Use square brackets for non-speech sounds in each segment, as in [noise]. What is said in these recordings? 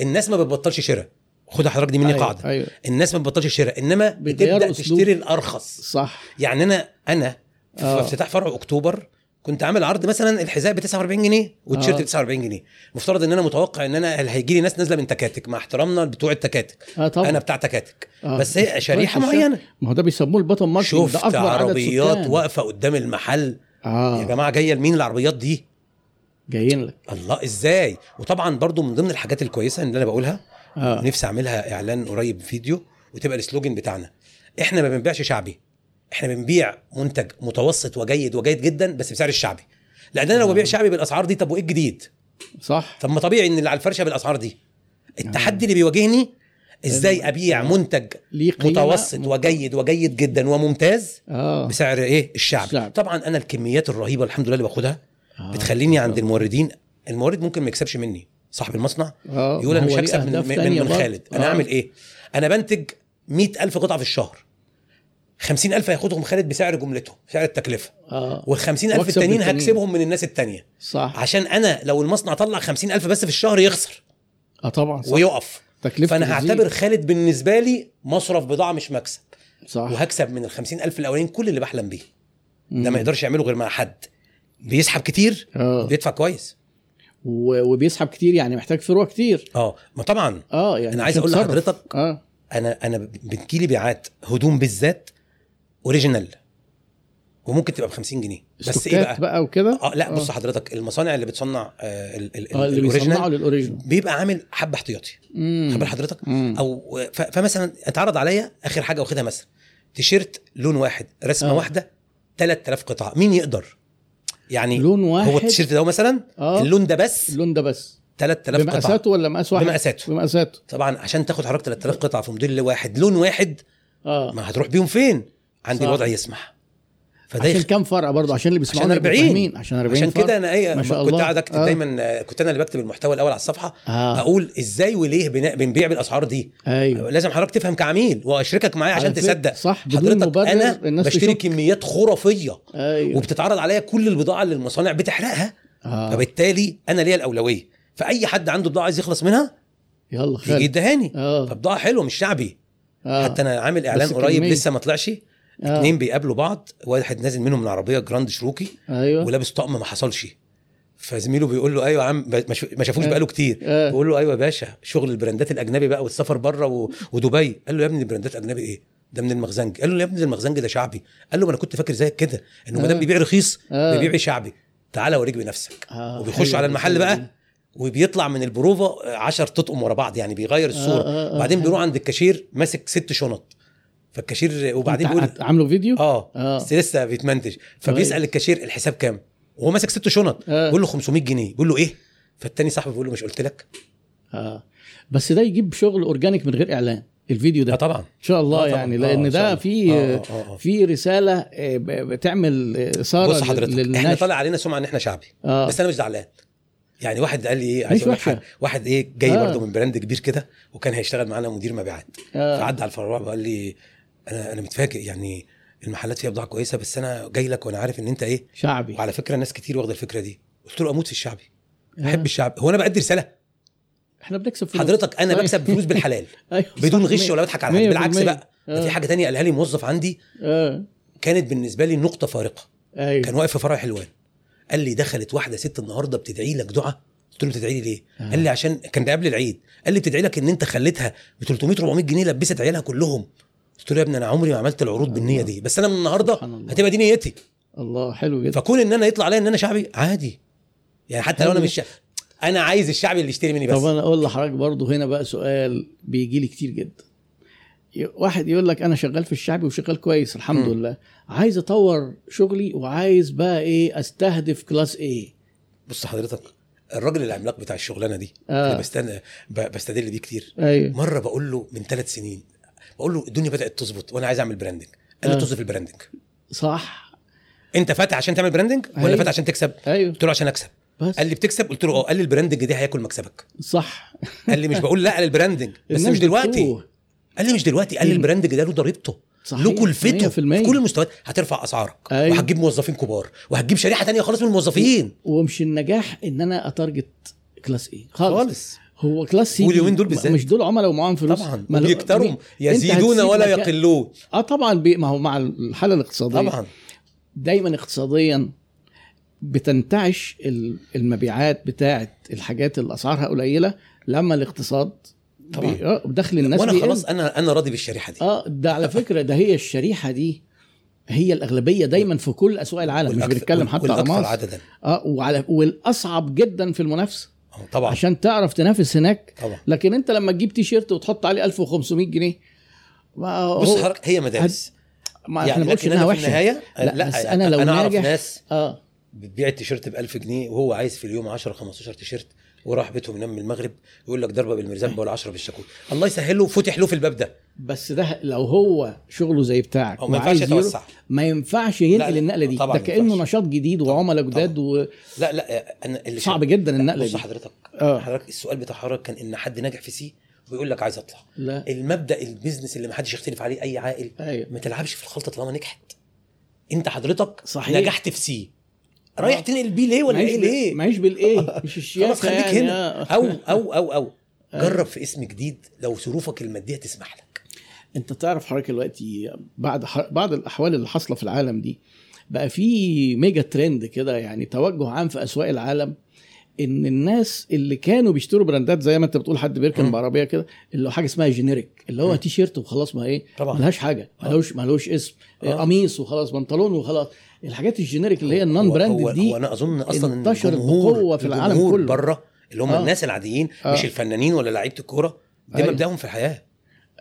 الناس ما بتبطلش شراء. خد حضرتك دي مني أيوة، قاعدة. أيوه. الناس ما بتبطلش شراء. إنما بتبدأ. تشتري الأرخص. صح. يعني أنا أنا في آه. افتتاح فرع أكتوبر كنت عامل عرض مثلا الحذاء ب 49 جنيه والتيشيرت آه. ب 49 جنيه. مفترض إن أنا متوقع إن أنا هيجي لي ناس نازلة من تكاتك. مع احترامنا بتوع التكاتك. آه طبعا. أنا بتاع تكاتك. آه. بس هي شريحة كويس معينة. ما هو ده بيسموه البطن ماركتنج. ده أكبر عربيات. واقفة قدام المحل. آه. يا جماعة جاية لمين العربيات دي؟ جايين لك. الله إزاي؟ وطبعا برضو من ضمن الحاجات الكويسة اللي أنا بقولها آه. نفسي أعملها إعلان قريب فيديو وتبقى السلوجن بتاعنا. إحنا ما بنبيعش شعبي. إحنا بنبيع منتج متوسط وجيد وجيد جدا بس بسعر الشعبي. لأن أنا لو ببيع شعبي بالأسعار دي طب وإيه الجديد؟ صح. طب ما طبيعي إن اللي على الفرشة بالأسعار دي. التحدي اللي بيواجهني إزاي أبيع منتج ليه قيمة؟ متوسط وجيد وجيد جدا وممتاز بسعر إيه؟ الشعبي. الشعبي. طبعا أنا الكميات الرهيبة الحمد لله اللي باخدها آه. بتخليني عند الموردين المورد ممكن ما يكسبش مني. صاحب المصنع آه يقول أنا مش هكسب من, من, من. خالد. أنا آه. أعمل إيه؟ أنا بنتج مئة ألف قطعة في الشهر. خمسين ألف هياخدهم خالد بسعر جملته بسعر التكلفة. آه. والخمسين ألف التانيين. هكسبهم من الناس التانية. صح. عشان أنا لو المصنع طلع خمسين ألف بس في الشهر يخسر. آه طبعا صح. ويقف. تكلفة فأنا. هعتبر خالد بالنسبة لي مصرف بضاعة مش مكسب. صح. وهكسب من الخمسين ألف الأولين كل اللي بحلم بيه. ده. ما يقدرش يعمله غير مع حد. بيسحب كتير آه. وبيدفع كويس. و- وبيسحب كتير يعني محتاج فروع كتير. آه ما طبعا. آه يعني أنا عايز تصرف. لحضرتك آه. أنا أنا بتجيلي بيعات هدوم بالذات original وممكن تبقى ب 50 جنيه. بس إيه بقى؟ بقى وكده؟ آه لا بص حضرتك المصانع اللي بتصنع آه ال- ال- آه اللي بيصنعوا لل original بيبقى عامل حبة احتياطي. خبر حضرتك؟ مم. أو فمثلا اتعرض عليا آخر حاجة واخدها مثلا. تيشيرت لون واحد رسمة آه. واحدة 3000 قطعة. مين يقدر؟ يعني لون واحد هو التيشيرت ده مثلا؟ آه. اللون ده بس؟ اللون ده بس. 3000 قطعه بمقاساته ولا مقاس واحد؟ بمقاساته. بمقاساته. طبعا عشان تاخد حضرتك 3000 قطعة في موديل واحد لون واحد آه. ما هتروح بيهم فين؟ عندي. الوضع يسمح. فده عشان. كام فرع برضه عشان اللي بيسمعونا عشان يبقوا 40 فاهمين عشان 40 عشان. كده أنا إيه ما شاء كنت الله. قاعد أكتب آه. دايما آه، كنت أنا اللي بكتب المحتوى الأول على الصفحة آه أقول إزاي وليه بنبيع بالأسعار دي أيوه لازم حضرتك تفهم كعميل وأشركك معايا عشان تصدق صح حضرتك أنا بشتري. كميات خرافية أيوه وبتتعرض عليا كل البضاعة اللي المصانع بتحرقها آه. فبالتالي أنا ليا الأولوية فأي حد عنده بضاعة عايز يخلص منها يلا يجي خير يدهاني آه فبضاعة حلوة مش شعبي آه. حتى أنا عامل إعلان قريب كمية. لسه ما طلعش آه. اتنين بيقابلوا بعض واحد نازل منهم من عربية جراند شروكي أيوه ولابس طقم ما حصلش فزميله بيقول له أيوه يا عم ما شافوش آه. بقاله كتير آه. بيقول له أيوه يا باشا شغل البراندات الأجنبي بقى والسفر بره و... ودبي قال له يا ابني البراندات الأجنبي إيه ده من المخزنج قال له يا ابني ده المخزنج ده شعبي قال له ما أنا كنت فاكر زيك كده انه ما دام آه. بيبيع رخيص آه. بيبيع شعبي تعالى أوريك بنفسك آه. وبيخش على المحل بقى. وبيطلع من البروفا 10 تطقم ورا بعض يعني بيغير الصورة آه، آه، وبعدين حلو. بيروح عند الكاشير ماسك ست شنط فالكاشير وبعدين بيقول عامله فيديو؟ آه, آه. بس لسه بيتمنتج. فبيسأل الكاشير الحساب كام؟ وهو ماسك ست شنط. آه. بيقول له 500 جنيه. بيقول له إيه؟ فالتاني صاحبه بيقول له مش قلت لك. آه. بس ده يجيب شغل organic من غير إعلان. الفيديو ده. آه طبعا. إن شاء الله آه طبعاً. يعني آه، لأن ده. في آه، آه، آه. في رسالة آه، بتعمل آه، إثارة بص حضرتك إحنا للناس. طالع علينا سمعة إن إحنا شعبي. آه. بس أنا مش زعلان. يعني واحد قال لي إيه؟ عايز أقول. حاجة. واحد إيه؟ جاي آه. برضه من brand كبير كده وكان هيشتغل معانا مدير مبيعات. آه. فعدى على الفروع وقال لي أنا أنا متفاجئ يعني المحلات فيها بضاعة كويسة بس أنا جاي لك وأنا عارف إن أنت إيه شعبي. وعلى فكرة ناس كتير واخدة الفكرة دي. قلت له أموت في الشعبي. آه. أحب الشعب. هو أنا بأدي رسالة؟ إحنا بنكسب فلوس. حضرتك أنا طيب. بكسب فلوس بالحلال. [laughs] أيوه. بدون غش ولا بضحك على حد. بالعكس. بقى. آه. في حاجة تانية. قالها لي موظف عندي. آه. كانت بالنسبة لي نقطة فارقة. أيوه. كان واقف في فرع حلوان. قال لي دخلت واحدة ست النهارده بتدعي لك دعاء. قلت له بتدعي لي ليه؟ آه. قال لي عشان كان ده قبل العيد. قال لي بتدعي لك إن أنت خليتها ب 300 400 جنيه لبست عيالها كلهم. قلت له يا ابني أنا عمري ما عملت العروض بالنية دي بس أنا من النهارده. هتبقى دي نيتي الله حلو جدا فكون إن أنا يطلع عليا إن أنا شعبي عادي يعني حتى لو أنا. مش شعبي أنا عايز الشعبي اللي يشتري مني بس طب أنا أقول لحضرتك برضه هنا بقى سؤال بيجي لي كتير جدا واحد يقول لك أنا شغال في الشعبي وشغال كويس الحمد مم. لله عايز أطور شغلي وعايز بقى إيه أستهدف class A بص حضرتك الراجل العملاق بتاع الشغلانة دي آه. اللي بستنى بستدل بيه كتير أيوه مرة بقول له من ثلاث سنين بقول له الدنيا بدأت تظبط وأنا عايز أعمل branding قال لي. طز في ال branding صح. أنت فاتح عشان تعمل branding ولا أيوة. فاتح عشان تكسب؟ أيوه. قلت له عشان أكسب. بس. قال لي بتكسب؟ قلت له آه. قال لي ال branding ده هياكل مكسبك. صح. قال لي مش بقول لا لل branding بس مش دلوقتي. قال لي مش دلوقتي. قال لي؟ ال branding ده له ضريبته. له كلفته. 100%. في كل المستويات. هترفع أسعارك. أيوة. وهتجيب موظفين كبار. وهتجيب شريحة تانية خالص من الموظفين. ومش النجاح إن أنا ا target class A خالص, خالص. هو class C واليومين. دول بالذات. مش دول عملاء ومعاهم فلوس. طبعا. ما مين- يزيدون ولا يقلون آه طبعا بي... ما هو مع الحالة الاقتصادية. طبعا. دايما اقتصاديا بتنتعش ال- المبيعات بتاعه الحاجات اللي أسعارها قليلة لما الاقتصاد طبعا. آه دخل الناس وأنا. خلاص أنا أنا راضي بالشريحة دي. آه ده على فكرة ده هي الشريحة دي. هي الأغلبية دايما في كل أسواق العالم مش بنتكلم حتى على مصر. عددا. آه وعلى والأصعب جدا في المنافسة. آه، طبعا. عشان تعرف تنافس هناك. طبعا. لكن انت لما تجيب تي شيرت وتحط عليه 1500 جنيه بص حضرتك هي مدارس. ما يعني إحنا بنقولش انها أنا في وحشة. النهاية لا، بس أنا لو أنا اعرف ناس آه. بتبيع التيشيرت ب 1000 جنيه وهو عايز في اليوم 10 15 تيشيرت وراح بيتهم ينام من المغرب يقول لك ضربة بالمرزبة ولا 10 بالشاكوت الله يسهل له فتح له في الباب ده. بس ده لو هو شغله زي بتاعك ما ينفعش يتوسع. ما ينفعش ينقل النقلة دي. طبعاً ده كأنه. نشاط جديد وعملاء جداد و... لا لا أنا اللي صعب جدا النقلة بص دي. حضرتك آه. حضرتك السؤال بتاع حضرتك كان إن حد ناجح في C ويقول لك عايز أطلع. لا. المبدأ ال business اللي ما حدش يختلف عليه أي عاقل أيوه. ما تلعبش في الخلطة طالما نجحت. أنت حضرتك صحيح. نجحت في C. رايح تنقل B ليه ولا A ليه؟ معيش بال A؟ [laughs] مش خلاص الشياكه خليك يعني. هنا. [laughs] أو أو أو أو. [laughs] جرب في اسم جديد لو ظروفك المادية تسمح لك. أنت تعرف حضرتك دلوقتي بعد ح... بعد الأحوال اللي حاصلة في العالم دي بقى في mega trend كده يعني توجه عام في أسواق العالم. إن الناس اللي كانوا بيشتروا براندات زي ما أنت بتقول حد بيركن. بعربية كده اللي هو حاجة اسمها generic اللي هو. تي شيرت وخلاص ما إيه طبعا ملهاش حاجة آه. ملوش ملوش اسم آه. قميص وخلاص بنطلون وخلاص الحاجات ال generic اللي هي ال non-brand دي هو أنا أظن أصلا إن انتشرت بقوة في العالم كله. بره اللي هم آه. الناس العاديين آه. مش الفنانين ولا لعيبة الكورة ده أيوة. مبدأهم في الحياة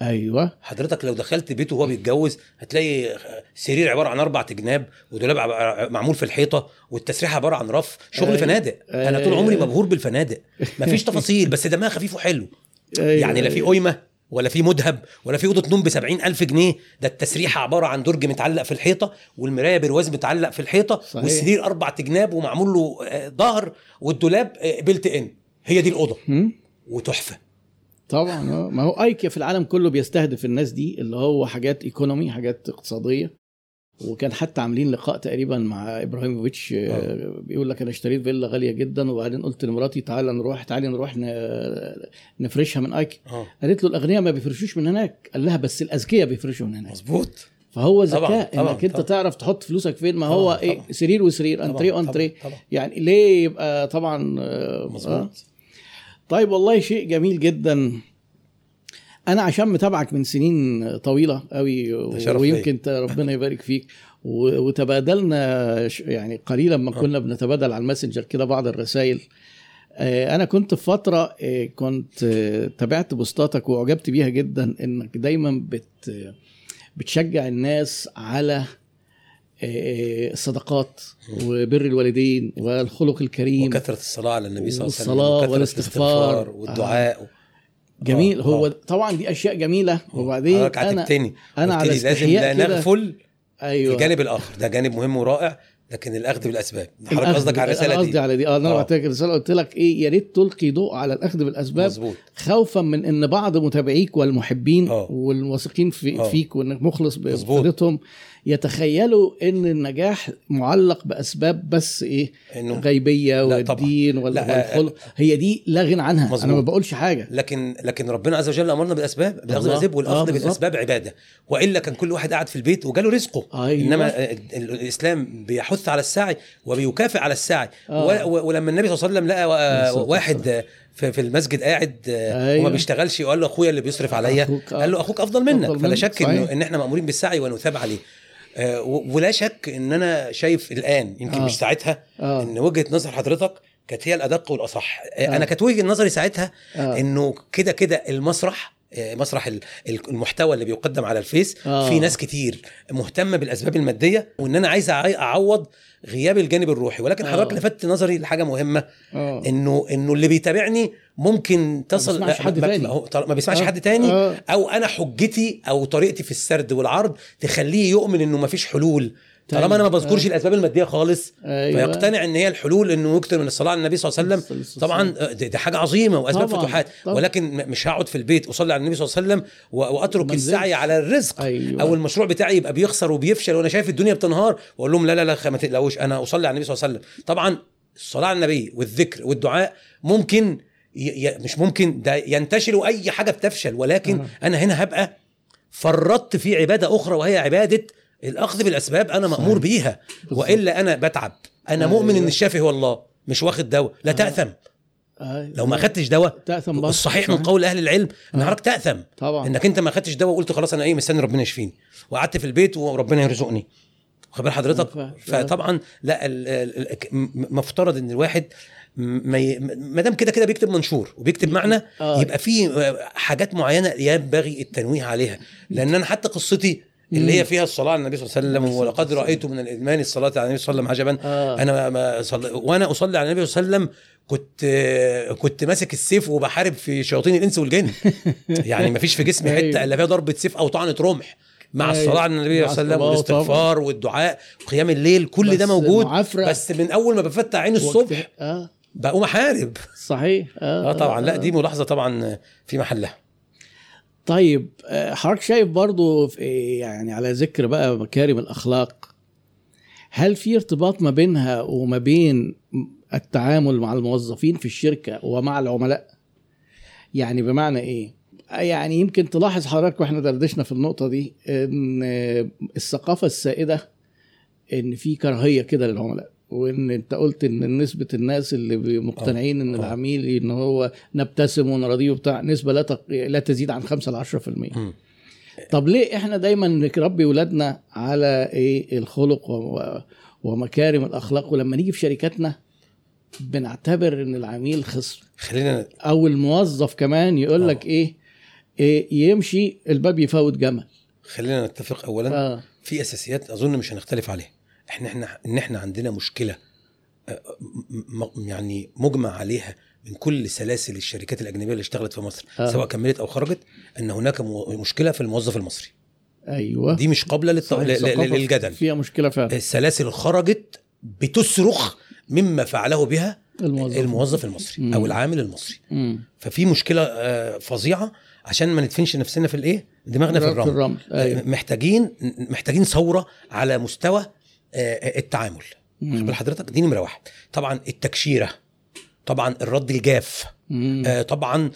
أيوه حضرتك لو دخلت بيته وهو بيتجوز هتلاقي سرير عبارة عن أربع جناب ودولاب معمول في الحيطة والتسريحه عبارة عن رف شغل أيوة. فنادق أنا طول أيوة. عمري مبهور بالفنادق مفيش [laughs] تفاصيل بس دمها خفيف وحلو أيوة. يعني لا في قيمه ولا في مذهب ولا في أوضة نوم ب ألف جنيه ده التسريحه عبارة عن درج متعلق في الحيطة والمرايه برواز متعلق في الحيطة صحيح. والسرير أربع جناب ومعمول له آه، ظهر والدولاب آه، built-in هي دي الأوضة؟ وتحفة طبعا آه. ما هو ايكيا في العالم كله بيستهدف الناس دي اللي هو حاجات economy حاجات اقتصادية. وكان حتى عاملين لقاء تقريبا مع إبراهيموفيتش آه، بيقول لك أنا اشتريت فيلا غالية جدا وبعدين قلت لمراتي تعالى نروح تعالي نروح نفرشها من ايكيا قالت له الأغنياء ما بيفرشوش من هناك. قال لها بس الأذكياء بيفرشوا من هناك. مظبوط. فهو ذكاء إنك أنت طبعاً. تعرف تحط فلوسك فين. ما طبعاً، هو إيه طبعاً. سرير وسرير انتريه وانتريه طبعا يعني ليه يبقى طبعا آه، آه. طيب والله شيء جميل جدا. أنا عشان متابعك من سنين طويلة قوي ويمكن ربنا يبارك فيك. وتبادلنا يعني قليلا ما آه. كنا بنتبادل على الماسنجر كده بعض الرسائل. آه، أنا كنت في فترة آه، كنت تابعت بوستاتك وأعجبت بيها جدا إنك دايما بت بتشجع الناس على الصدقات وبر الوالدين والخلق الكريم وكثرة الصلاة على النبي صلى الله عليه وسلم والصلاة وكثرة والاستغفار. الاستغفار والدعاء. جميل. آه، هو آه. طبعا دي أشياء جميلة. وبعدين حضرتك عاتبتني أنا على لازم لا نغفل أيوه. الجانب الآخر. ده جانب مهم ورائع لكن الأخذ بالأسباب. حضرتك قصدك على الرسالة قصدي دي. على دي. آه أنا آه. بعت لك رساله قلت لك إيه يا ريت تلقي ضوء على الأخذ بالأسباب مظبوط. خوفا من إن بعض متابعيك والمحبين آه. والواثقين في آه. فيك وإنك مخلص مظبوط. يتخيلوا إن النجاح معلق بأسباب بس إيه انه غيبية. والدين آه، والخلق هي دي لا غنى عنها أنا مظبوط. ما بقولش حاجة لكن لكن ربنا عز وجل أمرنا بالاسباب بالاخذ آه، والأخذ بالظبط. بالاسباب عبادة وإلا كان كل واحد قاعد في البيت وجاله رزقه أيوة. إنما آه، ال- الإسلام بيحث على السعي وبيكافئ على السعي آه. ولما النبي صلى الله عليه وسلم لقى آه، واحد آه، في في المسجد قاعد آه، أيوة. وما بيشتغلش وقال له أخويا اللي بيصرف عليا آه. قال له أخوك أفضل منك أفضل فلا منك، شك صحيح. انه إن إحنا مأمورين بالسعي ونثاب عليه آه، ولا شك إن أنا شايف الآن يمكن آه. مش ساعتها آه إن وجهة نظر حضرتك كانت هي الأدق والأصح آه. آه. أنا كانت وجهة نظري ساعتها آه. إنه كده كده المسرح آه، مسرح ال- ال- المحتوى اللي بيقدم على الفيس آه. في ناس كتير مهتمة بالأسباب المادية وإن أنا عايز أعوض غياب الجانب الروحي ولكن آه. حضرتك لفت نظري لحاجة مهمة آه انه إنه اللي بيتابعني ممكن تصل بيسمعش حد ما- تاني. ما, ما بيسمعش آه. حد تاني آه. أو أنا حجتي أو طريقتي في السرد والعرض تخليه يؤمن إنه ما فيش حلول. طالما أنا ما بذكرش آه. الأسباب المادية خالص أيوة. فيقتنع إن هي الحلول إنه يكثر من الصلاة على النبي صلى الله عليه وسلم طبعا آه، دي, دي حاجة عظيمة وأسباب طبعاً، فتوحات طبعاً. ولكن مش هقعد في البيت أصلي على النبي صلى الله عليه وسلم وأترك السعي. على الرزق أيوة. أو المشروع بتاعي يبقى بيخسر وبيفشل وأنا شايف الدنيا بتنهار وأقول لهم لا لا لا ما تقلقوش أنا أصلي على النبي صلى الله عليه وسلم طبعا الصلاة على النبي والذكر والدعاء ممكن ي... مش ممكن ده ينتشر وأي حاجة بتفشل ولكن آه. أنا هنا هبقى فرطت في عبادة أخرى وهي عبادة الأخذ بالأسباب أنا مأمور. بيها. وإلا أنا بتعب أنا أيوة. مؤمن إن الشافي هو الله مش واخد دواء لا آه. تأثم آه. لو ما أخدتش دواء تأثم برضه. الصحيح من. قول أهل العلم ان. حضرتك تأثم طبعا إنك أنت ما أخدتش دواء وقلت خلاص أنا إيه مستني ربنا يشفيني وقعدت في البيت وربنا يرزقني بال حضرتك. فطبعا لا مفترض إن الواحد ما دام كده كده بيكتب منشور وبيكتب معنى آه. يبقى في حاجات معينة ينبغي التنويه عليها لأن أنا حتى قصتي اللي هي فيها الصلاة على النبي صلى الله عليه وسلم ولقد رايت من الإدمان الصلاة على النبي صلى الله عليه وسلم عجبا آه. أنا ما- صلي وأنا أصلي على النبي صلى الله عليه وسلم كنت كنت ماسك السيف وبحارب في شياطين الإنس والجن. [laughs] يعني ما فيش في جسمي حتة أيوة. إلا فيها ضربة سيف أو طعنة رمح مع أيوة. الصلاة على النبي صلى الله عليه وسلم والاستغفار والدعاء وقيام الليل كل ده موجود. معافرة. بس من أول ما بفتح عيني الصبح آه. بقوم أحارب. صحيح. آه, آه طبعا. لا دي ملاحظة طبعا في محلها. طيب آه، حضرتك شايف برضو يعني على ذكر بقى مكارم الأخلاق هل في ارتباط ما بينها وما بين التعامل مع الموظفين في الشركة ومع العملاء؟ يعني بمعنى إيه؟ يعني يمكن تلاحظ حضرتك وإحنا دردشنا في النقطة دي إن الثقافة السائدة إن في كراهية كده للعملاء. وإن أنت قلت إن نسبة الناس اللي مقتنعين إن آه. العميل إن هو نبتسم ونراضيه وبتاع نسبة لا تق... لا تزيد عن 5 ل 10% مم. طب ليه إحنا دايما نربي ولادنا على إيه؟ الخلق و... ومكارم الأخلاق. ولما نيجي في شركاتنا بنعتبر إن العميل خصم. خلينا أو الموظف كمان يقول آه. لك إيه, إيه؟ يمشي الباب يفوت جمل. خلينا نتفق اولا. آه. في أساسيات أظن مش هنختلف عليها. إحنا إحنا إن إحنا عندنا مشكلة آه، يعني مجمع عليها من كل سلاسل الشركات الأجنبية اللي اشتغلت في مصر آه. سواء كملت أو خرجت إن هناك مشكلة في الموظف المصري. أيوه. دي مش قابلة للط... للجدل. فيها مشكلة فعلا. السلاسل خرجت بتصرخ مما فعله بها الموظف الموظف المصري. مم. أو العامل المصري. مم. ففي مشكلة آه، فظيعة عشان ما ندفنش نفسنا في الإيه؟ دماغنا في في الرمل. الرمل. أيوه. محتاجين محتاجين ثورة على مستوى آه، التعامل مم. خد حضرتك دي نمرة واحد طبعا التكشيرة طبعا الرد الجاف. آه، طبعا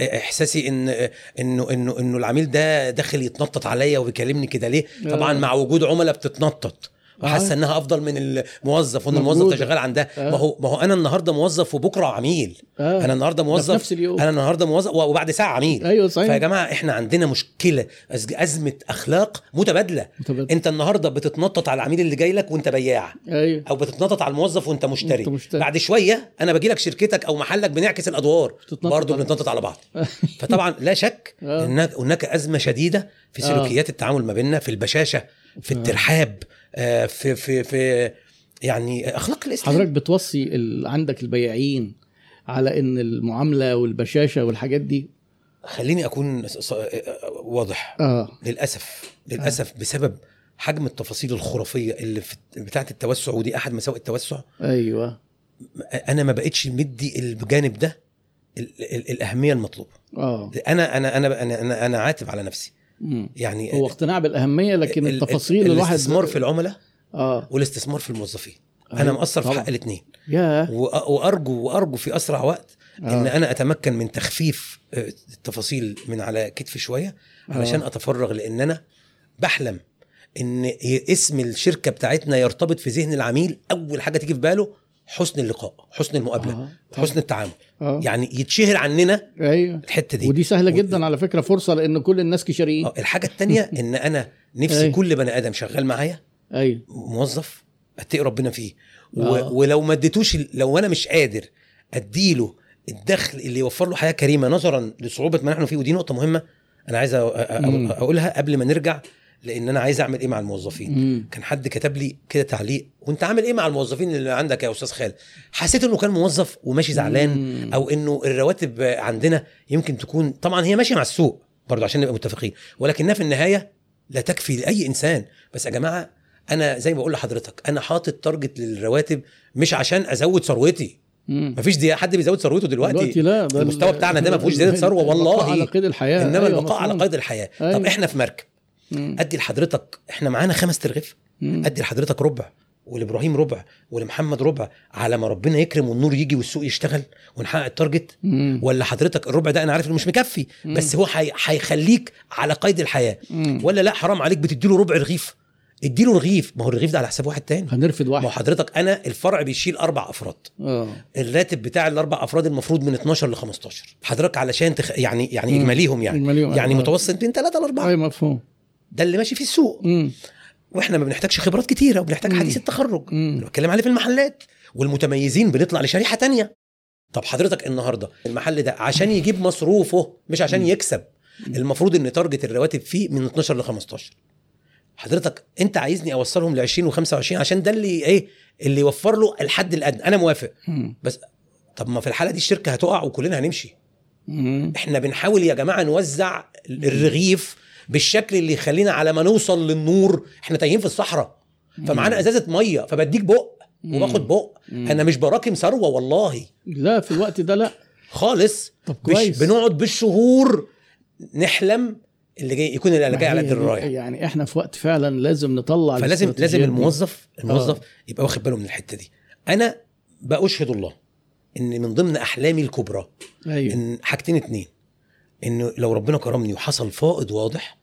إحساسي إن آه، إنه إنه إنه العميل ده داخل يتنطط عليا وبيكلمني كده ليه طبعا آه. مع وجود عملاء بتتنطط وحاسه آه. إنها أفضل من الموظف وإن. الموظف ده شغال عندها آه. ما هو ما هو أنا النهارده موظف وبكرة عميل آه. أنا النهارده موظف نفس اليوم أنا النهارده موظف وبعد ساعة عميل أيوه صحيح فيا جماعة إحنا عندنا مشكلة أزمة أخلاق متبادلة متبادل. أنت النهارده بتتنطط على العميل اللي جاي لك وأنت بياع أيوه أو بتتنطط على الموظف وأنت مشتري, مشتري. بعد شوية أنا باجي لك شركتك أو محلك بنعكس الأدوار برضه بنتنطط على بعض [laughs] فطبعا لا شك. [laughs] إن هناك أزمة شديدة في. سلوكيات التعامل ما بيننا في البشاشة في. الترحاب في في في يعني أخلاق الإسلام. حضرتك بتوصي ال... عندك البياعين على إن المعاملة والبشاشة والحاجات دي؟ خليني أكون واضح. آه. للأسف للأسف بسبب حجم التفاصيل الخرافية اللي في بتاعة التوسع ودي أحد مساوئ التوسع. أيوه. أنا ما بقتش مدي الجانب ده ال- ال- الأهمية المطلوبة. آه. أنا أنا أنا أنا أنا, عاتب على نفسي. يعني هو اقتناع بالأهمية لكن ال- التفاصيل ال- الواحد الاستثمار في العملاء آه. والاستثمار في الموظفين. أنا أيوة، مقصر في. حق الاثنين وارجو وأرجو في أسرع وقت إن آه. أنا أتمكن من تخفيف آه، التفاصيل من على كتفي شوية علشان أتفرغ لأن أنا بحلم إن اسم الشركة بتاعتنا يرتبط في ذهن العميل. أول حاجة تيجي في باله حسن اللقاء حسن المقابلة آه. حسن التعامل أه يعني يتشهر عننا أيوه الحتة دي ودي سهلة و- جدا على فكرة فرصة لأن كل الناس كشريين آه، الحاجة الثانية [laughs] إن أنا نفسي أيوة. كل بني آدم شغال معايا أيوه موظف أتقي ربنا فيه و... آه. ولو ما اديتوش لو أنا مش قادر أديله الدخل اللي يوفر له حياة كريمة نظرا لصعوبة ما نحن فيه ودي نقطة مهمة أنا عايز أ- أ- مم. أقولها قبل ما نرجع لأن أنا عايز اعمل إيه مع الموظفين مم. كان حد كتب لي كده تعليق وانت عامل إيه مع الموظفين اللي عندك يا أستاذ خالد حسيت انه كان موظف وماشي زعلان مم. أو انه الرواتب عندنا يمكن تكون طبعا هي ماشية مع السوق برضه عشان نبقى متفقين ولكنها في النهاية لا تكفي لأي إنسان بس يا جماعة أنا زي ما بقول لحضرتك أنا حاطط target للرواتب مش عشان أزود ثروتي. مفيش دي حد بيزود ثروته دلوقتي, دلوقتي لا المستوى ال- بتاعنا ده ما فيهوش زياده [laughs] ثروة والله على قيد الحياة إنما أيوة، البقاء على. قيد الحياة طب أيوة. إحنا في مركب مم. أدي لحضرتك إحنا معانا خمس ترغيف. أدي لحضرتك ربع ولإبراهيم ربع ولمحمد ربع على ما ربنا يكرم والنور يجي والسوق يشتغل ونحقق التارجت. ولا حضرتك الربع ده أنا عارف إنه مش مكفي مم. بس هو هي- هيخليك على قيد الحياة مم. ولا لا حرام عليك بتديله ربع رغيف اديله رغيف ما هو الرغيف ده على حساب واحد تاني هنرفد ما هو واحد حضرتك أنا الفرع بيشيل أربع أفراد آه الراتب بتاع الأربع أفراد المفروض من 12 ل 15 حضرتك علشان تخ... يعني يعني مم. إجماليهم يعني إجماليهم، يعني آه. متوسط بين 3 ل 4 اي مفهوم ده اللي ماشي في السوق. مم. وإحنا ما بنحتاجش خبرات كتيرة وبنحتاج. حديث التخرج. بتكلم عليه في المحلات والمتميزين بنطلع لشريحة تانية. طب حضرتك النهارده المحل ده عشان يجيب مصروفه مش عشان. يكسب. المفروض إن تارجت الرواتب فيه من 12 ل 15 حضرتك أنت عايزني أوصلهم ل 20 و25 عشان ده اللي إيه؟ اللي يوفر له الحد الأدنى. أنا موافق. بس طب ما في الحالة دي الشركة هتقع وكلنا هنمشي. إحنا بنحاول يا جماعة نوزع الرغيف بالشكل اللي يخلينا على ما نوصل للنور إحنا تايهين في الصحراء. فمعانا ازازة مية فبديك بق وباخد بق. أنا مش براكم ثروة والله. لا في الوقت ده لا. خالص. طب كويس. بنقعد بالشهور نحلم اللي جاي يكون اللي جاي على قد الرايح يعني إحنا في وقت فعلا لازم نطلع فلازم لازم. الموظف الموظف آه. يبقى واخد باله من الحتة دي. أنا بأشهد الله إن من ضمن أحلامي الكبرى أيوه. إن حاجتين اتنين إنه لو ربنا كرمني وحصل فائض واضح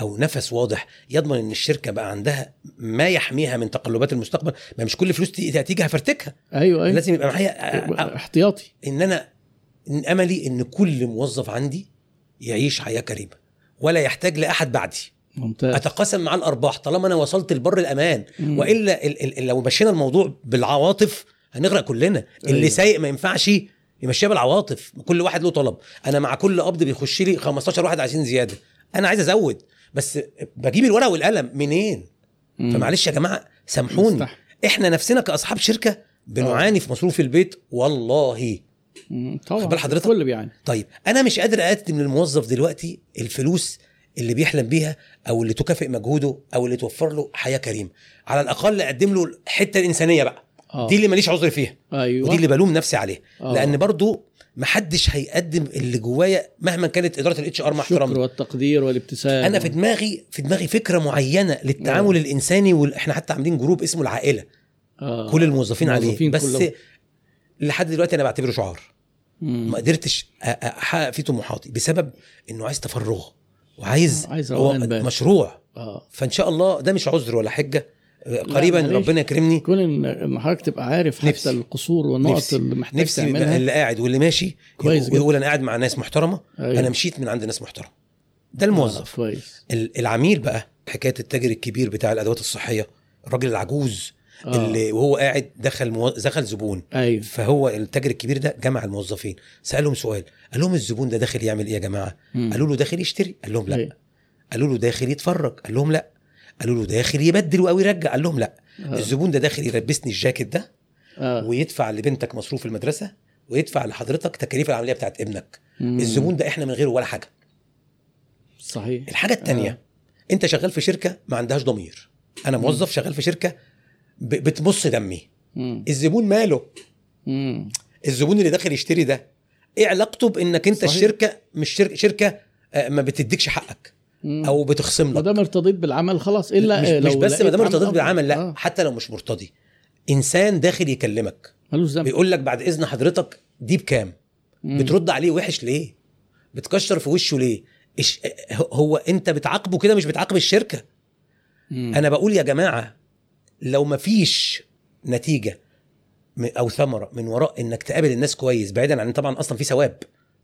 أو نفس واضح يضمن إن الشركة بقى عندها ما يحميها من تقلبات المستقبل ما مش كل فلوس تيجي هفرتكها. أيوه أيوه. لازم يبقى معايا احتياطي. إن أنا إن أملي إن كل موظف عندي يعيش حياة كريمة ولا يحتاج لأحد بعدي. ممتاز. أتقاسم مع الأرباح طالما أنا وصلت لبر الأمان. مم. وإلا ال ال لو مشينا الموضوع بالعواطف هنغرق كلنا. اللي أيوة. سايق ما ينفعش يمشيها بالعواطف. كل واحد له طلب. أنا مع كل قبض بيخش لي 15 واحد عايزين زيادة. أنا عايز أزود. بس بجيب الورقة والقلم منين. فمعلش يا جماعة سامحوني. مستح- إحنا نفسنا كأصحاب شركة بنعاني في مصروف البيت والله. طبعا. بال حضرتك؟ كل بيعاني. طيب أنا مش قادر أقدم للموظف دلوقتي الفلوس اللي بيحلم بيها أو اللي تكافئ مجهوده أو اللي توفر له حياة كريمة. على الأقل أقدم له الحتة الإنسانية بقى. آه. دي اللي ماليش عذر فيها. أيوه. ودي اللي بلوم نفسي عليها. آه. لأن برضو محدش هيقدم اللي جوايا مهما كانت إدارة ال HR مع الشكر والتقدير والابتسام. أنا في دماغي في دماغي فكرة معينة للتعامل الإنساني وإحنا حتى عاملين group اسمه العائلة. آه. كل الموظفين عليه. الموظفين بس كلهم. لحد دلوقتي أنا بعتبره شعار. مم. ما قدرتش أحقق فيه طموحاتي بسبب إنه عايز تفرغ. وعايز عايز هو. مشروع. آه. فإن شاء الله ده مش عذر ولا حجة. قريبا معلش. ربنا يكرمني كون ان حضرتك تبقى عارف نفسي. حتى القصور والنقط نفسي اللي محتاج نفسي تعملها اللي قاعد واللي ماشي كويس يقول- أنا قاعد مع ناس محترمة أيوة. أنا مشيت من عند ناس محترمة ده الموظف آه. كويس ال- العميل بقى حكاية التاجر الكبير بتاع الأدوات الصحية الراجل العجوز آه. اللي وهو قاعد دخل مو... دخل زبون أيوه فهو التاجر الكبير ده جمع الموظفين سألهم سؤال قال لهم الزبون ده داخل يعمل إيه يا جماعة مم. قالوا له داخل يشتري قال لهم لأ أيوة. قالوا له داخل يتفرج قال لهم لأ قالوا له داخل يبدل أو يرجع قال لهم لا آه. الزبون ده داخل يلبسني الجاكيت ده آه. ويدفع لبنتك مصروف المدرسة ويدفع لحضرتك تكاليف العملية بتاعت ابنك مم. الزبون ده إحنا من غيره ولا حاجة صحيح الحاجة الثانية آه. أنت شغال في شركة ما عندهاش ضمير أنا موظف شغال في شركة ب- بتمص دمي مم. الزبون ماله مم. الزبون اللي داخل يشتري ده إيه علاقته بإنك أنت صحيح. الشركة مش شركه شركة آه، ما بتديكش حقك مم. أو بتخصم ما لك دام ارتضيت بالعمل خلاص إلا مش, آه، مش لو بس ما دام ارتضيت. بالعمل لا آه. حتى لو مش مرتضي. إنسان داخل يكلمك ملوش ذنب. بيقول لك بعد إذن حضرتك دي بكام؟ مم. بترد عليه وحش ليه؟ بتكشر في وشه ليه؟ إيش هو أنت بتعاقبه كده مش بتعاقب الشركة. مم. أنا بقول يا جماعة لو مفيش نتيجة م- أو ثمرة من وراء إنك تقابل الناس كويس بعيدا عن طبعا أصلا في ثواب.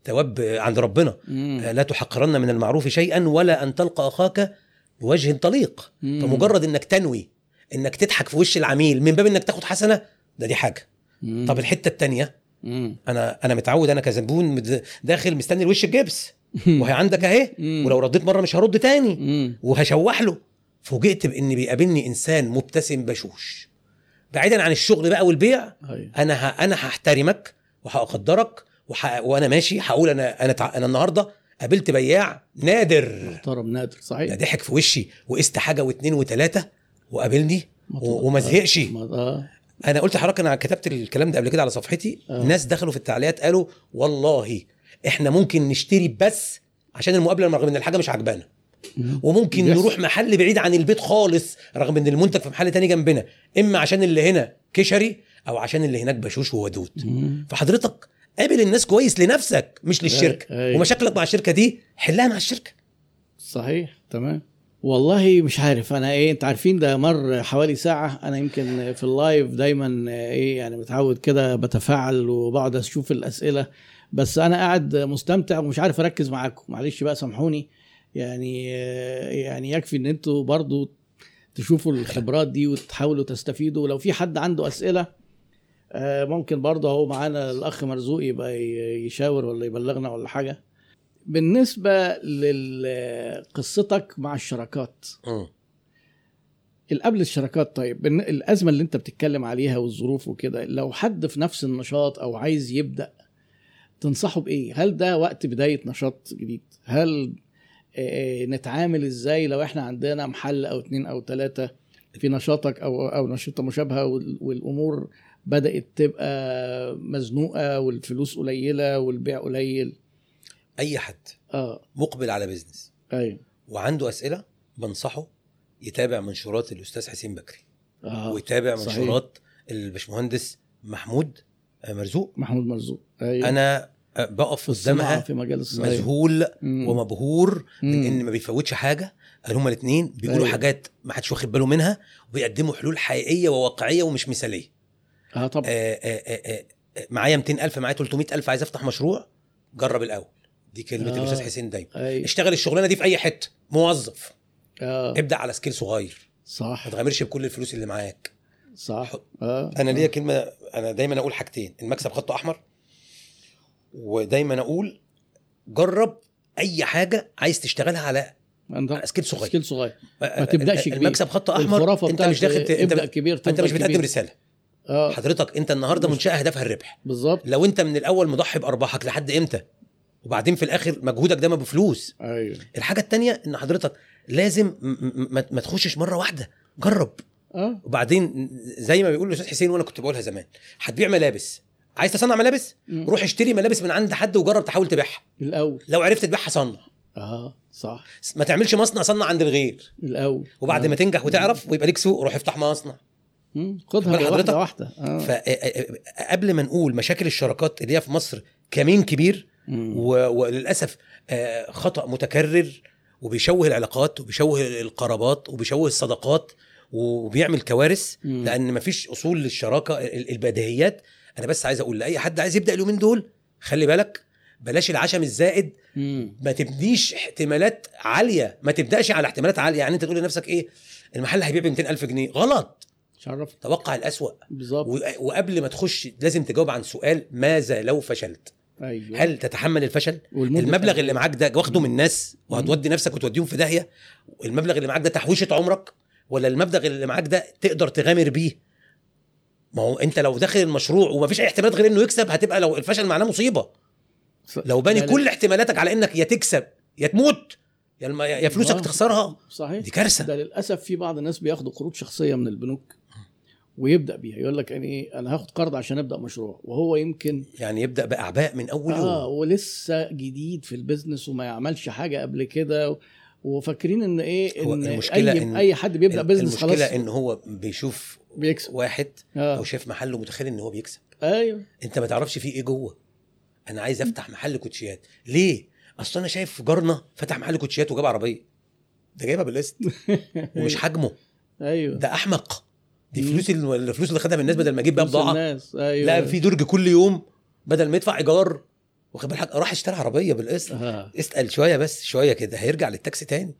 ثواب عند ربنا مم. لا تحقرن من المعروف شيئا ولا أن تلقى أخاك بوجه طليق مم. فمجرد إنك تنوي إنك تضحك في وش العميل من باب إنك تاخد حسنة ده دي حاجة مم. طب الحتة التانية مم. أنا أنا متعود أنا كزبون داخل مستني الوش الجبس وهي عندك أهي. ولو رديت مرة مش هرد تاني. وهشوح له فوجئت بإن بيقابلني إنسان مبتسم بشوش بعيدا عن الشغل بقى والبيع أيوة. أنا ه... أنا هحترمك وهقدرك وح... وأنا ماشي هقول أنا أنا تع... أنا النهارده قابلت بياع نادر محترم نادر ده صحيح ضحك في وشي وقست حاجة واثنين وثلاثه وقابلني. و... وما زهقش ما- آه أنا قلت لحضرتك أنا كتبت الكلام ده قبل كده على صفحتي آه. ناس دخلوا في التعليقات قالوا والله إحنا ممكن نشتري بس عشان المقابلة رغم إن الحاجة مش عجبانا مم. وممكن بيحصل. نروح محل بعيد عن البيت خالص رغم إن المنتج في محل تاني جنبنا إما عشان اللي هنا كشري أو عشان اللي هناك بشوش وودود. فحضرتك قابل الناس كويس لنفسك مش للشركة. أي- أي. ومشاكلك مع الشركة دي حلها مع الشركة. صحيح تمام. والله مش عارف أنا إيه أنت عارفين ده مر حوالي ساعة أنا يمكن في اللايف دايما إيه يعني متعود كده بتفاعل وبقعد أشوف الأسئلة. بس أنا قاعد مستمتع ومش عارف أركز معاكم. معلش بقى سامحوني. يعني يعني يكفي إن أنتوا برضو تشوفوا الخبرات دي وتحاولوا تستفيدوا. ولو في حد عنده أسئلة آه، ممكن برضه اهو معانا الاخ مرزوق يبقى يشاور ولا يبلغنا ولا حاجة بالنسبة لقصتك مع الشراكات مم. قبل الشراكات طيب الأزمة اللي أنت بتتكلم عليها والظروف وكده لو حد في نفس النشاط أو عايز يبدأ تنصحه بإيه؟ هل ده وقت بداية نشاط جديد؟ هل آه، نتعامل إزاي لو إحنا عندنا محل أو اتنين أو تلاتة في نشاطك أو أو نشاطة مشابهة وال- بدأت تبقى مزنوقة والفلوس قليلة والبيع قليل. أي حد آه. مقبل على بيزنس أيوه. وعنده أسئلة بنصحه يتابع منشورات الأستاذ حسين بكري آه. ويتابع. منشورات الباشمهندس محمود مرزوق. محمود مرزوق. أيوه. أنا بقف قدامها في مجال الصناعة. مذهول مم. ومبهور من. ان ما بيفوتش حاجة. قال هما الاثنين بيقولوا أيوة. حاجات ما حدش واخد باله منها وبيقدموا حلول حقيقية وواقعية ومش مثالية. آه طبعا آه، آه، آه، آه، معايا 200000 معايا 300000 عايز أفتح مشروع جرب الأول. دي كلمة آه. الأستاذ حسين دايما. أيوه اشتغل الشغلانة دي في أي حتة. موظف. آه. ابدأ على scale صغير. صح. ما تغامرش بكل الفلوس اللي معاك. صح. آه. أنا ليا كلمة أنا دايما أقول حاجتين. المكسب خط أحمر ودايما أقول جرب أي حاجة عايز تشتغلها على scale صغير. scale صغير. ما تبدأش كبير. المكسب خط أحمر. أنت مش داخل أنت أنت مش بتقدم. رسالة. آه. حضرتك انت النهارده منشأة هدفها الربح. بالظبط. لو انت من الأول مضحي بأرباحك لحد إمتى؟ وبعدين في الآخر مجهودك ده ما بفلوس. أيوه. الحاجة التانية إن حضرتك لازم م- م- ما تخشش مرة واحدة. جرب. آه. وبعدين زي ما بيقول الأستاذ حسين وأنا كنت بقولها زمان هتبيع ملابس. عايز تصنع ملابس؟ مم. روح اشتري ملابس من عند حد وجرب تحاول تبيعها. الأول. لو عرفت تبيعها صنع. آه صح. ما تعملش مصنع صنع عند الغير. الأول. وبعد آه. ما تنجح وتعرف ويبقى ليك سوق روح افتح مصنع. خدها واحدة؟ واحدة. آه. فقبل ما نقول مشاكل الشراكات اللي هي في مصر كمين كبير. و- وللأسف آه، خطأ متكرر وبيشوه العلاقات وبيشوه القرابات وبيشوه الصداقات وبيعمل كوارث مم. لأن مفيش أصول للشراكة ال- البديهيات. أنا بس عايز أقول لأي حد عايز يبدأ اليومين دول خلي بالك بلاش العشم الزائد. مم. ما تبنيش احتمالات عالية. ما تبدأش على احتمالات عالية. يعني أنت تقول لنفسك إيه؟ المحل هيبيع ب 200000 جنيه. غلط. شرف توقع الأسوأ. بالظبط. وقبل ما تخش لازم تجاوب عن سؤال ماذا لو فشلت؟ أيوه. هل تتحمل الفشل؟ المبلغ قد اللي؟ معاك ده واخده من الناس وهتودي نفسك وتوديهم في داهية؟ المبلغ اللي معاك ده تحويشة عمرك؟ ولا المبلغ اللي معاك ده تقدر تغامر بيه؟ ما هو انت لو داخل المشروع ومفيش أي احتمالات غير إنه يكسب هتبقى لو الفشل معناه مصيبة. ص- لو باني ده كل احتمالاتك على إنك يا تكسب يا تموت يا الم- يا فلوسك آه. تخسرها. صحيح. دي كارثة. ده للأسف في بعض الناس بياخدوا قروض شخصية من البنوك. ويبدأ بيها. يقول لك يعني إيه؟ أنا هاخد قرض عشان أبدأ مشروع. وهو يمكن يعني يبدأ بأعباء من أول آه يوم ولسه جديد في ال business وما يعملش حاجة قبل كده. وفاكرين إن إيه؟ إن المشكلة أي إن أي حد بيبدأ business المشكلة خلاص. إن هو بيشوف بيكسب. واحد أو آه شاف محله متخيل إن هو بيكسب. أيوه. أنت ما تعرفش فيه إيه جوه. أنا عايز أفتح محل كوتشيات. ليه؟ أصل أنا شايف جارنا فتح محل كوتشيات وجاب عربية. ده جايبها بالقسط. [laughs] ومش حجمه. أيوه. ده أحمق. دي. فلوس ال- الفلوس اللي خدها من الناس بدل ما بيها فلوس بضاعه الناس. أيوه. لا في درج كل يوم بدل ما يدفع إيجار واخد بالك؟ راح اشترى عربية بالقسط. آه. اسأل شوية بس شوية كده. هيرجع للتاكسي تاني.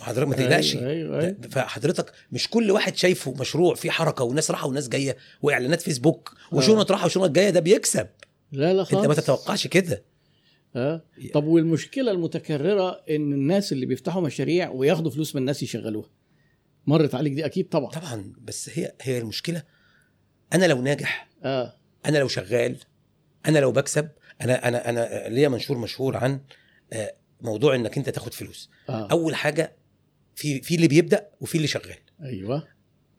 حضرتك ما تقلقش. أيوه أيوه, أيوة. فحضرتك مش كل واحد شايفه مشروع فيه حركة وناس راحة وناس جاية وإعلانات فيسبوك وشنط راحة وشنط جاية ده بيكسب. لا لا خالص أنت ما تتوقعش كده. أه. طب والمشكلة المتكررة إن الناس اللي بيفتحوا مشاريع وياخدوا فلوس من الناس يشغلوها. مرت عليك دي أكيد طبعا. طبعا بس هي هي المشكلة أنا لو ناجح آه. أنا لو شغال أنا لو بكسب أنا أنا أنا ليا منشور مشهور عن آه، موضوع إنك أنت تاخد فلوس. آه. أول حاجة في في اللي بيبدأ وفي اللي شغال. أيوه.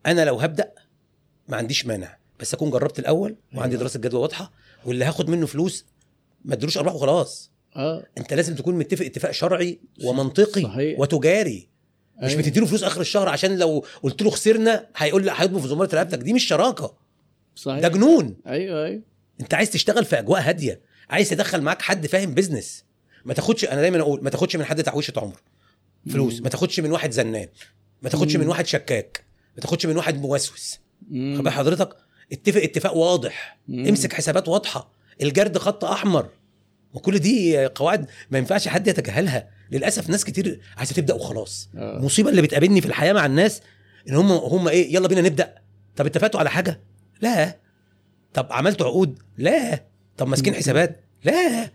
أنا لو هبدأ ما عنديش مانع بس أكون جربت الأول وعندي أيوة. دراسة جدوى واضحة واللي هاخد منه فلوس ما ادلوش ارباح وخلاص آه. أنت لازم تكون متفق اتفاق شرعي ومنطقي صحيح. وتجاري. مش أيوة. بتديله فلوس آخر الشهر عشان لو قلت له خسرنا هيقول لا هيطلب في زمارة رقبتك. دي مش شراكة. صحيح. ده جنون. أيوه أيوه. أنت عايز تشتغل في أجواء هادية. عايز تدخل معاك حد فاهم بيزنس ما تاخدش أنا دايما أقول ما تاخدش من حد تحويشة عمر. فلوس. مم. ما تاخدش من واحد زنان. ما تاخدش مم. من واحد شكاك. ما تاخدش من واحد موسوس. خد حضرتك اتفق اتفاق واضح. مم. امسك حسابات واضحة. الجرد خط أحمر. وكل دي قواعد ما ينفعش حد يتجاهلها. للأسف ناس كتير عايزة تبدأ وخلاص. آه. المصيبه اللي بتقابلني في الحياة مع الناس إن هم هم إيه يلا بينا نبدأ. طب اتفقتوا على حاجة؟ لا. طب عملتوا عقود؟ لا. طب ماسكين حسابات؟ لا.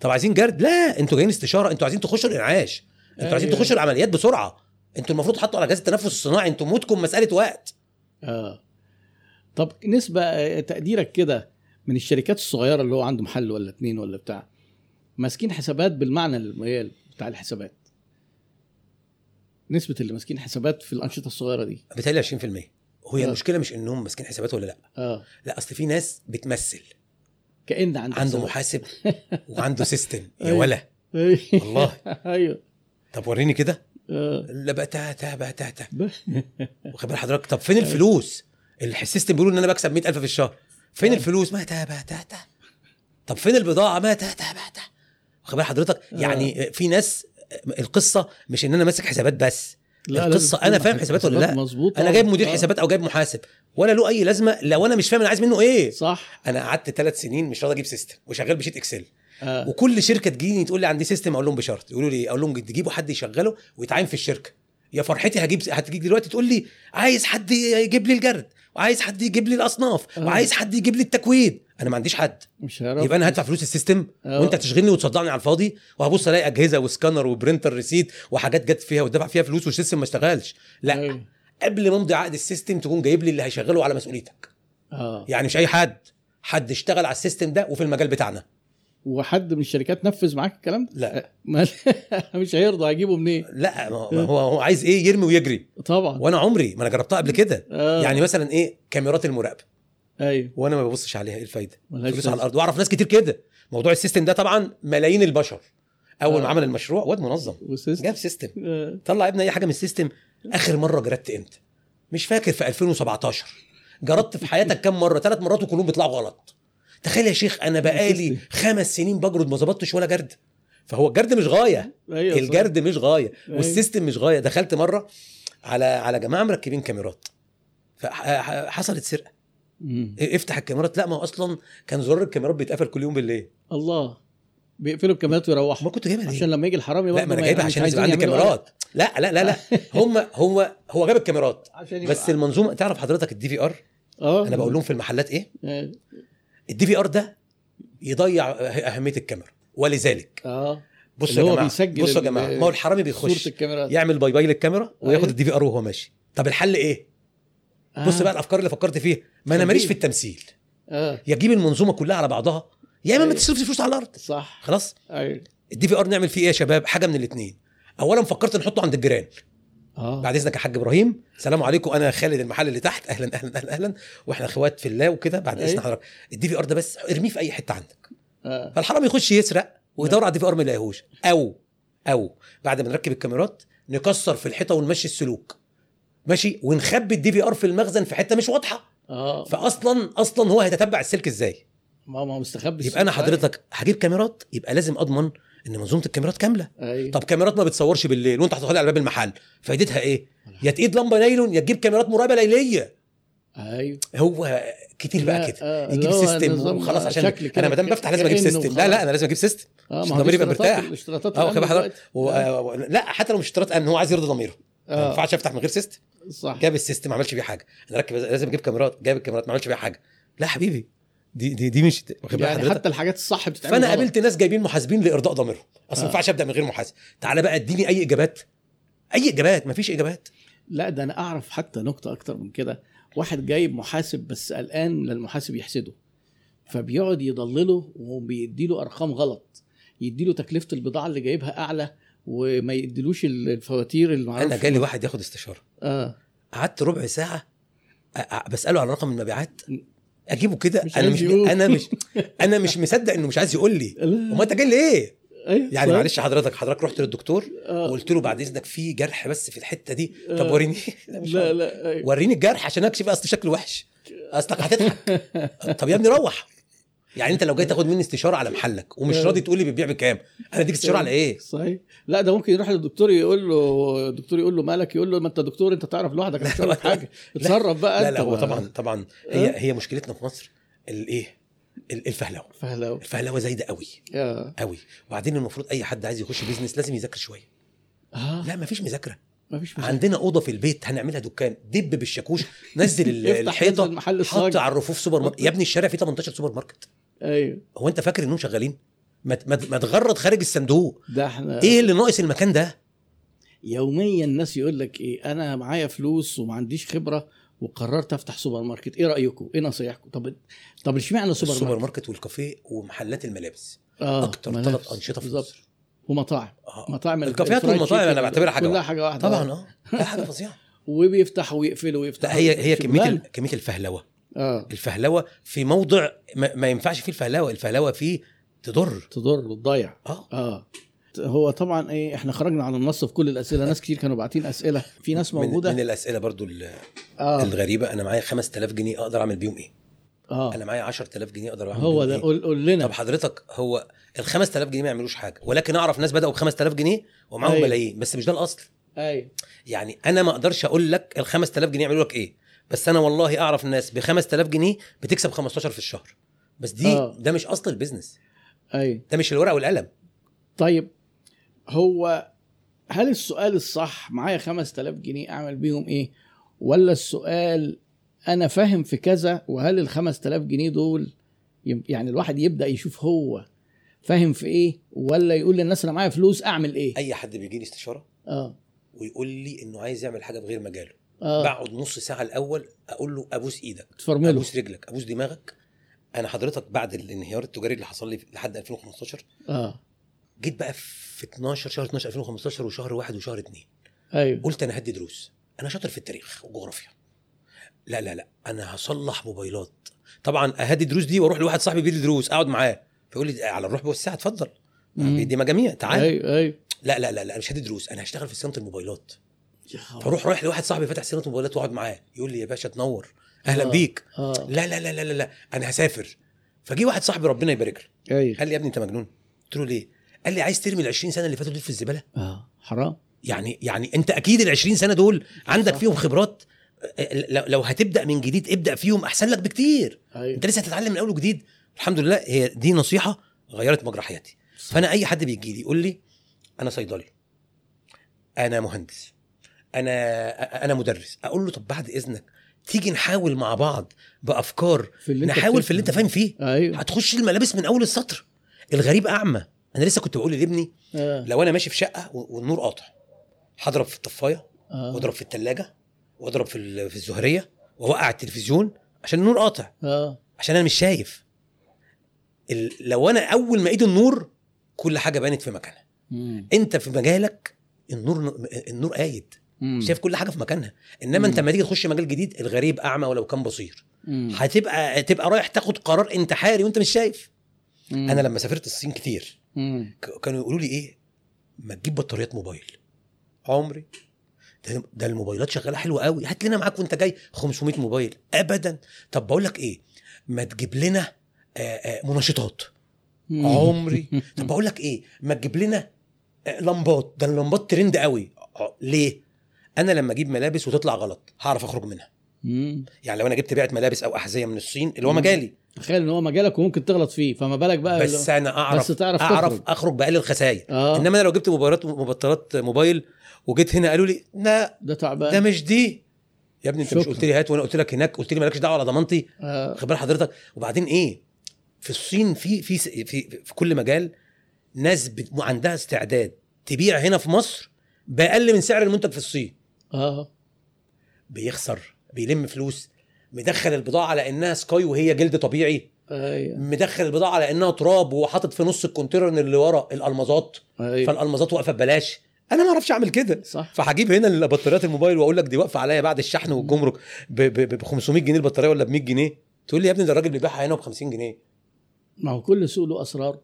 طب عايزين جرد؟ لا. أنتوا جايين استشارة. أنتوا عايزين تخشوا الإنعاش. أنتوا عايزين أيوة. تخشوا العمليات بسرعة. أنتوا المفروض تحطوا على جهاز التنفس الصناعي. أنتوا موتكم مسألة وقت. آه. طب نسبة آه، تقديرك كده من الشركات الصغيرة اللي هو عنده محل ولا اتنين ولا بتاع ماسكين حسابات بالمعنى الميال بتاع الحسابات. نسبة اللي ماسكين حسابات في الأنشطة الصغيرة دي. بتهيألي 20% هي آه. المشكلة مش إنهم ماسكين حسابات ولا لأ. آه. لأ أصل في ناس بتمثل. كأن عنده عنده حسابات. محاسب [laughs] وعنده system يا أيوة. ولا. أيوة. والله. أيوه. طب وريني كده. آه. لا بقى تا تا بقى تا تا ب- واخد حضرتك؟ طب فين الفلوس؟ ال system بيقولوا إن أنا بكسب 100000 في الشهر. فين آه. الفلوس؟ ما تا بقى تا تا. طب فين البضاعة؟ ما تا تا بقى تا. واخد بال حضرتك؟ آه. يعني في ناس القصة مش إن أنا ماسك حسابات بس. لا، أنا تكون فاهم حسابات ولا لا؟ مظبوط أنا آه. جايب مدير آه. حسابات أو جايب محاسب. ولا له أي لازمة لو أنا مش فاهم أنا عايز منه إيه. صح. أنا قعدت ثلاث سنين مش راضي أجيب system وشغال ب sheet Excel. آه. وكل شركة تجيني تقول لي عندي system أقول لهم بشرط. يقولوا لي أقول لهم تجيبوا حد يشغله ويتعين في الشركة. يا فرحتي هجيب هتجيك دلوقتي تقول لي عايز حد يجيب لي الجرد. وعايز حد يجيب لي الأصناف آه. وعايز حد يجيب لي التكوين. أنا ما عنديش حد. مش هيعرف يبقى أنا هدفع فلوس ال system آه. وأنت تشغلني وتصدعني على الفاضي وهبص ألاقي أجهزة و scanner و printer receipt وحاجات جت فيها ودفع فيها فلوس وال system ما اشتغلش. لا. أيوة. قبل ما امضي عقد ال system تكون جايب لي اللي هيشغله على مسؤوليتك. آه. يعني مش أي حد. حد اشتغل على ال system ده وفي المجال بتاعنا. وحد من الشركات نفذ معاك الكلام ده؟ لا. [laughs] مش هيرضى هيجيبه منين؟ لا ما هو- هو عايز إيه؟ يرمي ويجري. طبعا. وأنا عمري ما أنا جربتها قبل كده. آه. يعني مثلا إيه؟ كاميرات المراقبه أيوه. وأنا ما ببصش عليها إيه الفايدة؟ فلوس على. الأرض. واعرف ناس كتير كده. موضوع ال system ده طبعا ملايين البشر. أول آه. ما عمل المشروع واد منظم. و system. جاب system. آه. طلع ابني أي حاجة من ال system. آخر مرة جردت إمتى؟ مش فاكر في 2017 جردت في حياتك كام مرة؟ ثلاث مرات وكلهم بيطلعوا غلط. تخيل يا شيخ أنا بقالي. خمس سنين بجرد ما ظبطتش ولا جرد. فهو الجرد مش غاية. صح. الجرد مش غاية. أيوة. وال system مش غاية. دخلت مرة على على جماعة مركبين كاميرات. فحصلت سرقة. افتح الكاميرات. لا ما هو أصلا كان زرار الكاميرات بيتقفل كل يوم بالليل. الله. بيقفلوا الكاميرات ويروحوا. ما كنت جايبها ليه؟ عشان لما يجي الحرامي لا ما أنا جايبها مش عشان يبقى عندي كاميرات. لا لا لا لا. [laughs] هم هم هو جاب الكاميرات. بس المنظومة تعرف حضرتك ال DVR آه. أنا بقول لهم في المحلات إيه؟ آه. ال DVR ده يضيع أهمية الكاميرا ولذلك. آه. بصوا يا جماعة بصوا يا جماعة ما هو الحرامي بيخش يعمل bye bye للكاميرا وياخد أيوة. ال DVR وهو ماشي. طب الحل إيه؟ آه. بص بقى الأفكار اللي فكرت فيها. ما أنا ماليش في. التمثيل. آه. يا تجيب المنظومة كلها على بعضها. يا إما ما أيوة. تصرفش فلوس على الأرض. صح. خلاص؟ أيوه. ال DVR نعمل فيه إيه يا شباب؟ حاجة من الاثنين اولا فكرت نحطه عند الجيران. آه. بعد إذنك يا حاج إبراهيم السلام عليكم. أنا خالد المحل اللي تحت. أهلا أهلا أهلا أهلا. وإحنا أخوات في الله وكده. بعد إذن أيوة. حضرتك. ال DVR ده بس ارميه في أي حتة عندك. آه. فالحرامي يخش يسرق ويدور على ال DVR ما يلاقيهوش. أو أو. بعد ما نركب الكاميرات نكسر في الحيطة ونمشي السلوك. ماشي؟ ونخبي ال DVR في المخزن في حتة مش واضحة. آه. فاصلا أصلا هو هيتتبع السلك إزاي؟ ما ما هو مستخبي يبقى أنا. حضرتك هجيب كاميرات يبقى لازم أضمن إن منظومة الكاميرات كاملة. أيوه. طب كاميرات ما بتصورش بالليل وأنت هتدخل على باب المحل فايدتها إيه؟ يا تقيد لمبة نيون يا تجيب كاميرات مراقبه ليلية. أيوه. هو كتير بقى كده. آه، يجيب system وخلاص عشان أنا ما دام بفتح لازم أجيب system لا لا. أنا لازم أجيب system آه عشان ضميري يبقى مرتاح. آه واخد. آه، لا حتى لو مش اشتراط ان هو عايز يرضي ضميره. ما آه. ينفعش أفتح من غير system صح. جاب ال system ما عملش بيه حاجة. أنا ركب لازم أجيب كاميرات. جاب الكاميرات ما عملش بيها حاجة. لا حبيبي. دي دي دي مش يعني حضرتك؟ حتى الحاجات الصح بتتعمل فأنا. قابلت ناس جايبين محاسبين لإرضاء ضميرهم. أصل ما آه. ينفعش أبدأ من غير محاسب. تعالى بقى اديني أي إجابات. أي إجابات. مفيش إجابات. لا ده أنا أعرف حتى نقطة أكتر من كده. واحد جايب محاسب بس قلقان للمحاسب يحسده. فبيقعد يضلله وبيديله أرقام غلط. يديله تكلفة البضاعة اللي جايبها أعلى وما يديلوش الفواتير اللي أنا جالي واحد ياخد استشارة. آه. قعدت ربع ساعة أ- أ- بسأله على رقم المبيعات. اجيبه كده مش أنا مش. أنا مش [laughs] أنا مش مصدق إنه مش عايز يقول لي. وما أنت جاي ليه أيوة يعني. معلش حضرتك حضرتك رحت للدكتور آه. وقلت له بعد إذنك في جرح بس في الحتة دي طب آه. وريني [laughs] لا مش لا. لا أيوة. وريني الجرح عشان أكشف أصل شكله وحش اصلك هتضحك [laughs] طب يا ابني روح يعني انت لو جاي تاخد مني استشارة على محلك ومش آه. راضي تقول لي بتبيع بكام؟ أنا اديك استشارة على إيه؟ صحيح. لا ده ممكن يروح للدكتور يقول له الدكتور يقول له مالك؟ يقول له ما انت دكتور انت تعرف لوحدك مش حاجة. [laughs] اتصرف بقى لا لا هو. طبعا طبعا. هي آه. هي مشكلتنا في مصر الايه ال- الفهلوة. فهلو الفهلوة زايدة قوي. قوي. وبعدين المفروض أي حد عايز يخش business لازم يذاكر شوية. آه. لا مفيش مذاكرة. ما فيش مشكله عندنا أوضة في البيت هنعملها دكان. دب بالشاكوش نزل [laughs] الحيطة حط على الرفوف سوبر ماركت يا ابني الشارع فيه 18 سوبر ماركت. أيوه. هو أنت فاكر إنهم شغالين؟ ما ما تغرد خارج الصندوق. ده إحنا إيه اللي ناقص المكان ده؟ يوميا الناس يقول لك إيه أنا معايا فلوس وما عنديش خبرة وقررت أفتح سوبر ماركت. إيه رأيكم؟ إيه نصايحكم؟ طب طب إشمعنى سوبر, السوبر ماركت ماركت والكافيه ومحلات الملابس. آه أكتر. ثلاث أنشطة في. مصر ومطاعم. آه. مطاعم الكافيهات والمطاعم أنا بعتبرها حاجة كلها. حاجة واحدة. طبعا آه. حاجة فظيعة. [laughs] وبيفتح ويقفل ويفتح لا هي هي كمية كمية الفهلوة. آه. الفهلوة في موضع ما, ما ينفعش فيه الفهلوة الفهلوة فيه تضر. تضر وتضيع آه. آه. هو طبعا إيه إحنا خرجنا عن النص في كل الأسئلة. ناس كتير كانوا باعتين أسئلة. في ناس من, موجودة. من الأسئلة برضو آه. الغريبة أنا معايا 5000 جنيه أقدر أعمل بيهم إيه؟ آه. أنا معايا 10000 جنيه أقدر أعمل هو ده إيه؟ قول, قول لنا. طب حضرتك هو ال 5000 جنيه ما يعملوش حاجة ولكن أعرف ناس بدأوا ب 5000 جنيه ومعاهم أيوة. ملايين بس مش ده الأصل. أيوه. يعني أنا ما أقدرش أقول لك ال 5000 جنيه يعملوا لك إيه؟ بس أنا والله اعرف ناس ب 5000 جنيه بتكسب 15 في الشهر. بس دي آه. ده مش اصل البيزنس. أيوه ده مش الورقة والقلم. طيب هو هل السؤال الصح معايا 5000 جنيه أعمل بيهم إيه؟ ولا السؤال أنا فاهم في كذا وهل ال 5000 جنيه دول يعني الواحد يبدأ يشوف هو فاهم في إيه ولا يقول للناس أنا معايا فلوس أعمل إيه؟ أي حد بيجي لي استشارة آه. ويقول لي إنه عايز يعمل حاجة بغير مجاله. آه. بقعد نص ساعة الأول أقول له أبوس إيدك تفرمله. أبوس رجلك أبوس دماغك. أنا حضرتك بعد الانهيار التجاري اللي حصل لي لحد 2015 آه. جيت بقى في 12 شهر 12 2015 وشهر واحد وشهر اتنين. أيوه. قلت أنا هدي دروس. أنا شاطر في التاريخ والجغرافيا. لا لا لا أنا هصلح موبايلات. طبعا أهدي دروس دي وأروح لواحد صاحبي بيدي دروس أقعد معاه. فيقول لي على الروح بالساعة اتفضل. بيدي مجاميع تعال. أيوه أيوه. لا لا لا لا مش هدي دروس أنا هشتغل في صيانة الموبايلات. فاروح رايح لواحد صاحبي فاتح صيانه موبايلات واقعد معاه. يقول لي يا باشا تنور. أهلا آه. بيك. آه. لا لا لا لا لا, لا. أنا هسافر. فجي واحد صاحبي ربنا يبارك له. أيوه قال لي يا ابني أنت مجنون. قلت له ليه؟ قال لي عايز ترمي ال 20 سنة اللي فاتوا دول في الزبالة. آه حرام. يعني يعني أنت أكيد ال 20 سنة دول عندك صح. فيهم خبرات. آه، لو هتبدأ من جديد ابدأ فيهم أحسن لك بكتير. أيوه. أنت لسه هتتعلم من أول وجديد. الحمد لله هي دي نصيحة غيرت مجرى حياتي. فأنا أي حد بيجي لي يقول لي أنا صيدلي. أنا مهندس. أنا أنا مدرس. أقول له طب بعد إذنك تيجي نحاول مع بعض بأفكار في اللي نحاول في اللي أنت. فاهم فيه. أيوه. هتخش الملابس من أول السطر. الغريب أعمى. أنا لسه كنت بقول لابني آه. لو أنا ماشي في شقة والنور قاطع هضرب في الطفاية آه. واضرب في الثلاجه واضرب في في الزهرية واوقع التلفزيون عشان النور قاطع. آه. عشان أنا مش شايف. ال... لو أنا أول ما إيد النور كل حاجة بانت في مكانها. أنت في مجالك النور النور قايد. مم. شايف كل حاجة في مكانها. إنما أنت مم. لما تيجي تخش مجال جديد الغريب أعمى ولو كان بصير. مم. هتبقى تبقى رايح تاخد قرار انتحاري وأنت مش شايف. مم. أنا لما سافرت الصين كتير مم. كانوا يقولوا لي إيه؟ ما تجيب بطاريات موبايل. عمري. ده, ده الموبايلات شغالة حلوة قوي هات لنا معاك وأنت جاي 500 موبايل. ابدا. طب بقول لك إيه؟ ما تجيب لنا آه، آه، منشطات. مم. عمري. طب [laughs] بقول لك إيه؟ ما تجيب لنا لمبات. ده اللمبات ترند قوي ليه؟ أنا لما أجيب ملابس وتطلع غلط هعرف أخرج منها مم. يعني لو أنا جبت بيعه ملابس أو أحذية من الصين اللي هو. مجالي تخيل إن هو مجالك وممكن تغلط فيه فما بالك بقى بس أنا اعرف بس تعرف أعرف تخرج. أخرج بأقل الخسائر آه إنما أنا لو جبت موبايلات مبطلات موبايل وجيت هنا قالوا لي لا ده تعبان ده مش دي يا ابني أنت مش شكرا. قلت لي هات وأنا قلت لك هناك قلت لي مالكش دعوة على ضمانتي آه. بال حضرتك وبعدين إيه في الصين في في في في كل مجال ناس عندها استعداد تبيع هنا في مصر بأقل من سعر المنتج في الصين آه. بيخسر بيلم فلوس مدخل البضاعة على إنها سكاي وهي جلد طبيعي. أيوه. مدخل البضاعة على إنها تراب وحاطط في نص ال container اللي ورا الالمازات أيوه. فالالمازات واقفة ببلاش. أنا ما أعرفش أعمل كده. صح. فهجيب هنا البطاريات الموبايل وأقول لك دي واقفة عليا بعد الشحن والجمرك ب 500 جنيه البطارية ولا ب 100 جنيه. تقول لي يا ابني ده الراجل بيبيعها هنا ب 50 جنيه. ما هو كل سوق له أسرار.